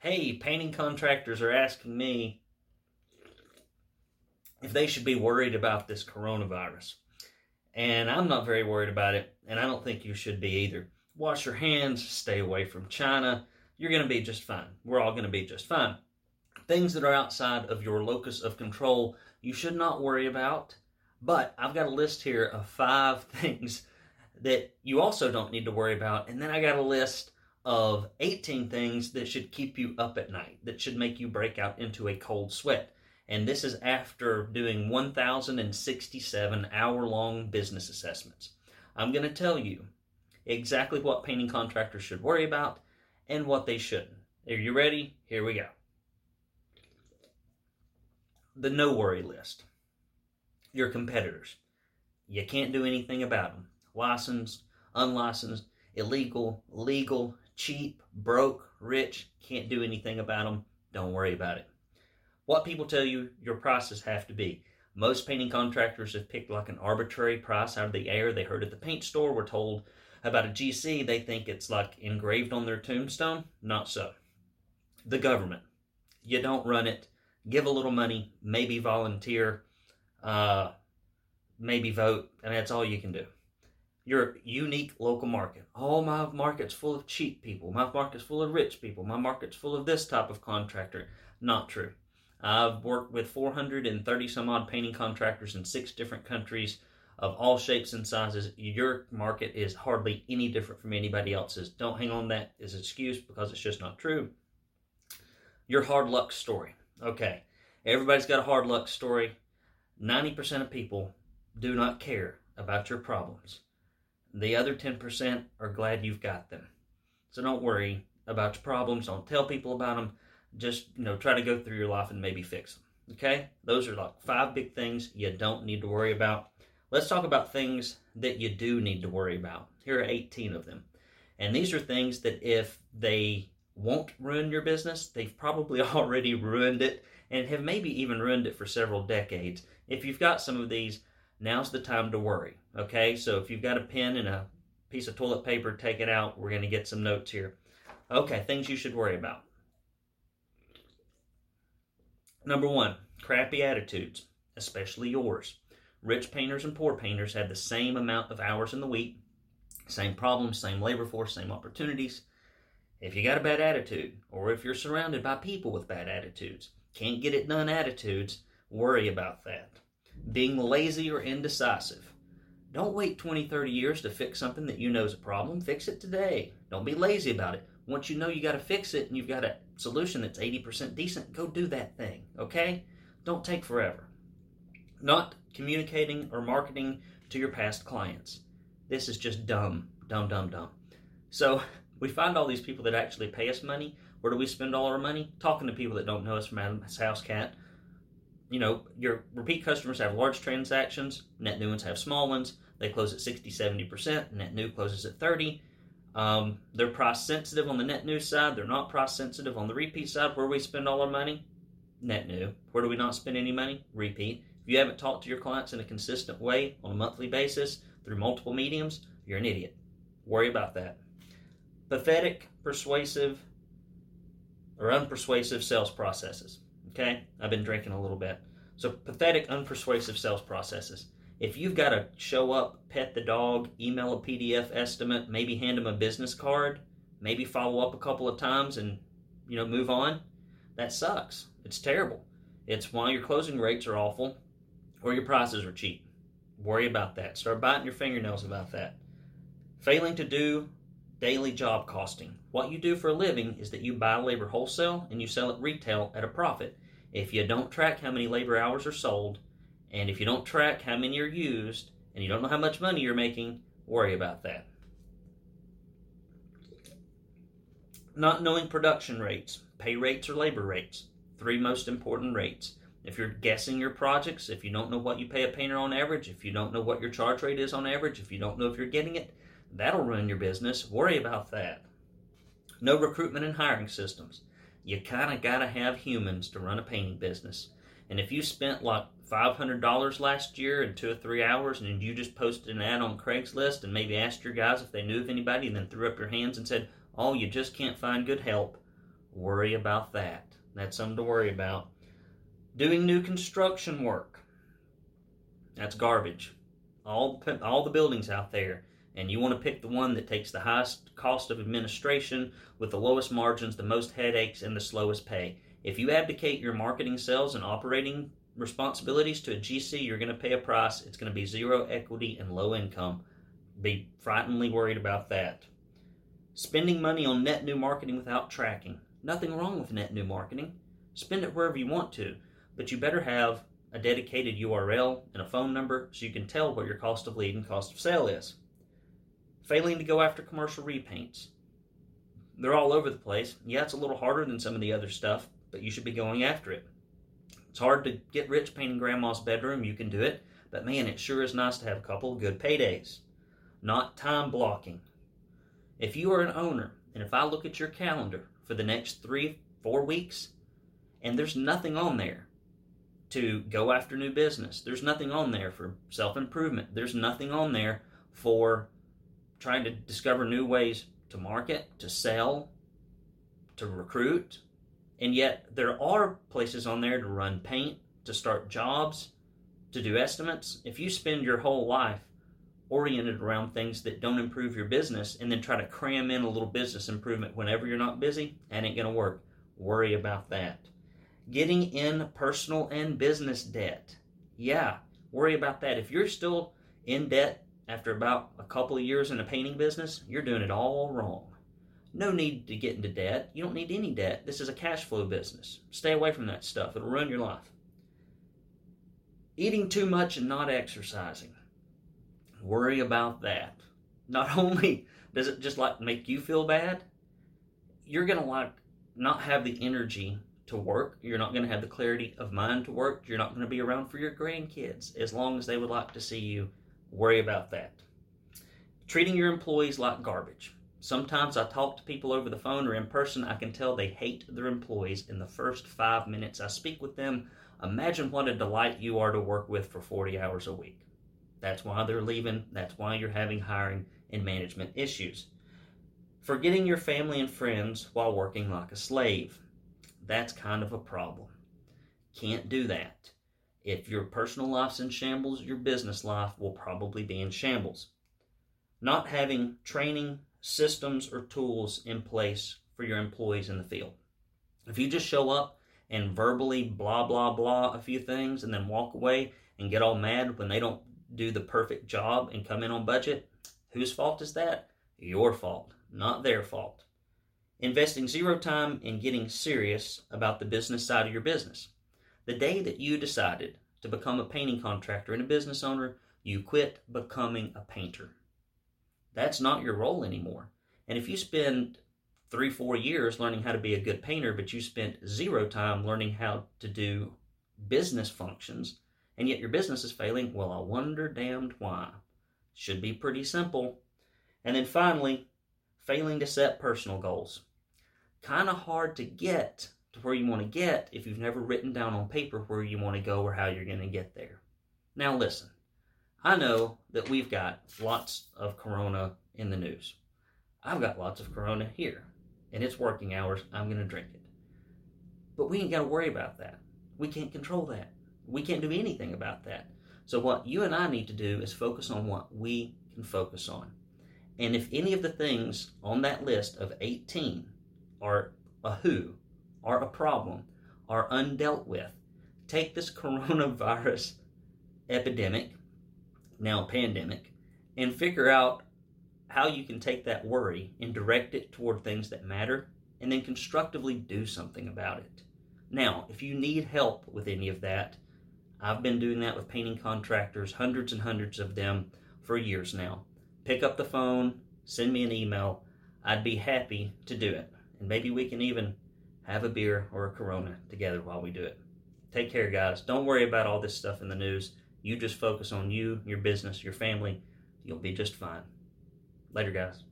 hey, painting contractors are asking me if they should be worried about this coronavirus. And I'm not very worried about it, and I don't think you should be either. Wash your hands, stay away from China. You're going to be just fine. We're all going to be just fine. Things that are outside of your locus of control, you should not worry about. But I've got a list here of five things that you also don't need to worry about. And then I got a list of 18 things that should keep you up at night, that should make you break out into a cold sweat. And this is after doing 1,067 hour long business assessments. I'm going to tell you exactly what painting contractors should worry about and what they shouldn't. Are you ready? Here we go. The no worry list. Your competitors. You can't do anything about them. Licensed, unlicensed, illegal, legal, cheap, broke, rich, can't do anything about them. Don't worry about it. What people tell you your prices have to be. Most painting contractors have picked like an arbitrary price out of the air. They heard at the paint store, were told about a GC, they think it's like engraved on their tombstone. Not so. The government. You don't run it. Give a little money, maybe volunteer, uh, maybe vote, and that's all you can do your unique local market. Oh, my market's full of cheap people. My market's full of rich people. My market's full of this type of contractor. Not true. I've worked with 430 some odd painting contractors in six different countries of all shapes and sizes. Your market is hardly any different from anybody else's. Don't hang on that as an excuse because it's just not true. Your hard luck story. Okay, everybody's got a hard luck story. 90% of people do not care about your problems. The other 10% are glad you've got them. So don't worry about your problems. Don't tell people about them. Just, you know, try to go through your life and maybe fix them. Okay? Those are like five big things you don't need to worry about. Let's talk about things that you do need to worry about. Here are 18 of them. And these are things that if they won't ruin your business, they've probably already ruined it and have maybe even ruined it for several decades. If you've got some of these, now's the time to worry. Okay, so if you've got a pen and a piece of toilet paper, take it out. We're going to get some notes here. Okay, things you should worry about. Number one, crappy attitudes, especially yours. Rich painters and poor painters have the same amount of hours in the week, same problems, same labor force, same opportunities. If you got a bad attitude, or if you're surrounded by people with bad attitudes, can't get it done attitudes, worry about that being lazy or indecisive. Don't wait 20, 30 years to fix something that you know is a problem. Fix it today. Don't be lazy about it. Once you know you got to fix it and you've got a solution that's 80% decent, go do that thing, okay? Don't take forever. Not communicating or marketing to your past clients. This is just dumb, dumb, dumb, dumb. So we find all these people that actually pay us money. Where do we spend all our money? Talking to people that don't know us from Adam's House Cat you know, your repeat customers have large transactions, net new ones have small ones. They close at 60, 70%, net new closes at 30. Um, they're price sensitive on the net new side. They're not price sensitive on the repeat side. Where we spend all our money? Net new. Where do we not spend any money? Repeat. If you haven't talked to your clients in a consistent way on a monthly basis through multiple mediums, you're an idiot. Worry about that. Pathetic, persuasive, or unpersuasive sales processes. Okay, I've been drinking a little bit. So, pathetic, unpersuasive sales processes. If you've got to show up, pet the dog, email a PDF estimate, maybe hand them a business card, maybe follow up a couple of times and you know move on, that sucks. It's terrible. It's why your closing rates are awful or your prices are cheap. Worry about that. Start biting your fingernails about that. Failing to do daily job costing. What you do for a living is that you buy labor wholesale and you sell it retail at a profit. If you don't track how many labor hours are sold, and if you don't track how many are used, and you don't know how much money you're making, worry about that. Not knowing production rates, pay rates, or labor rates. Three most important rates. If you're guessing your projects, if you don't know what you pay a painter on average, if you don't know what your charge rate is on average, if you don't know if you're getting it, That'll run your business. Worry about that. No recruitment and hiring systems. You kind of got to have humans to run a painting business. And if you spent like $500 last year in two or three hours and you just posted an ad on Craigslist and maybe asked your guys if they knew of anybody and then threw up your hands and said, oh, you just can't find good help, Worry about that. That's something to worry about. Doing new construction work. That's garbage. All, all the buildings out there and you want to pick the one that takes the highest cost of administration with the lowest margins, the most headaches, and the slowest pay. If you abdicate your marketing, sales, and operating responsibilities to a GC, you're going to pay a price. It's going to be zero equity and low income. Be frighteningly worried about that. Spending money on net new marketing without tracking. Nothing wrong with net new marketing. Spend it wherever you want to, but you better have a dedicated URL and a phone number so you can tell what your cost of lead and cost of sale is failing to go after commercial repaints. They're all over the place. Yeah, it's a little harder than some of the other stuff, but you should be going after it. It's hard to get rich painting grandma's bedroom. You can do it, but man, it sure is nice to have a couple of good paydays. Not time blocking. If you are an owner, and if I look at your calendar for the next three, four weeks, and there's nothing on there to go after new business, there's nothing on there for self improvement, there's nothing on there for trying to discover new ways to market, to sell, to recruit. And yet there are places on there to run paint, to start jobs, to do estimates. If you spend your whole life oriented around things that don't improve your business and then try to cram in a little business improvement whenever you're not busy, that ain't going to work. Worry about that. Getting in personal and business debt. Yeah, worry about that. If you're still in debt after about a couple of years in a painting business, you're doing it all wrong. No need to get into debt. You don't need any debt. This is a cash flow business. Stay away from that stuff, it'll ruin your life. Eating too much and not exercising. Worry about that. Not only does it just like make you feel bad, you're going to like not have the energy to work. You're not going to have the clarity of mind to work. You're not going to be around for your grandkids as long as they would like to see you Worry about that. Treating your employees like garbage. Sometimes I talk to people over the phone or in person. I can tell they hate their employees in the first five minutes I speak with them. Imagine what a delight you are to work with for 40 hours a week. That's why they're leaving. That's why you're having hiring and management issues. Forgetting your family and friends while working like a slave. That's kind of a problem. Can't do that. If your personal life's in shambles, your business life will probably be in shambles. Not having training, systems, or tools in place for your employees in the field. If you just show up and verbally blah, blah, blah a few things and then walk away and get all mad when they don't do the perfect job and come in on budget, whose fault is that? Your fault, not their fault. Investing zero time in getting serious about the business side of your business. The day that you decided to become a painting contractor and a business owner, you quit becoming a painter. That's not your role anymore. And if you spend three, four years learning how to be a good painter, but you spent zero time learning how to do business functions, and yet your business is failing, well, I wonder damned why. Should be pretty simple. And then finally, failing to set personal goals. Kind of hard to get where you want to get if you've never written down on paper where you want to go or how you're going to get there. Now, listen, I know that we've got lots of corona in the news. I've got lots of corona here, and it's working hours. I'm going to drink it. But we ain't got to worry about that. We can't control that. We can't do anything about that. So, what you and I need to do is focus on what we can focus on. And if any of the things on that list of 18 are a who, are a problem, are undealt with. Take this coronavirus epidemic, now pandemic, and figure out how you can take that worry and direct it toward things that matter and then constructively do something about it. Now, if you need help with any of that, I've been doing that with painting contractors, hundreds and hundreds of them for years now. Pick up the phone, send me an email. I'd be happy to do it. And maybe we can even have a beer or a Corona together while we do it. Take care, guys. Don't worry about all this stuff in the news. You just focus on you, your business, your family. You'll be just fine. Later, guys.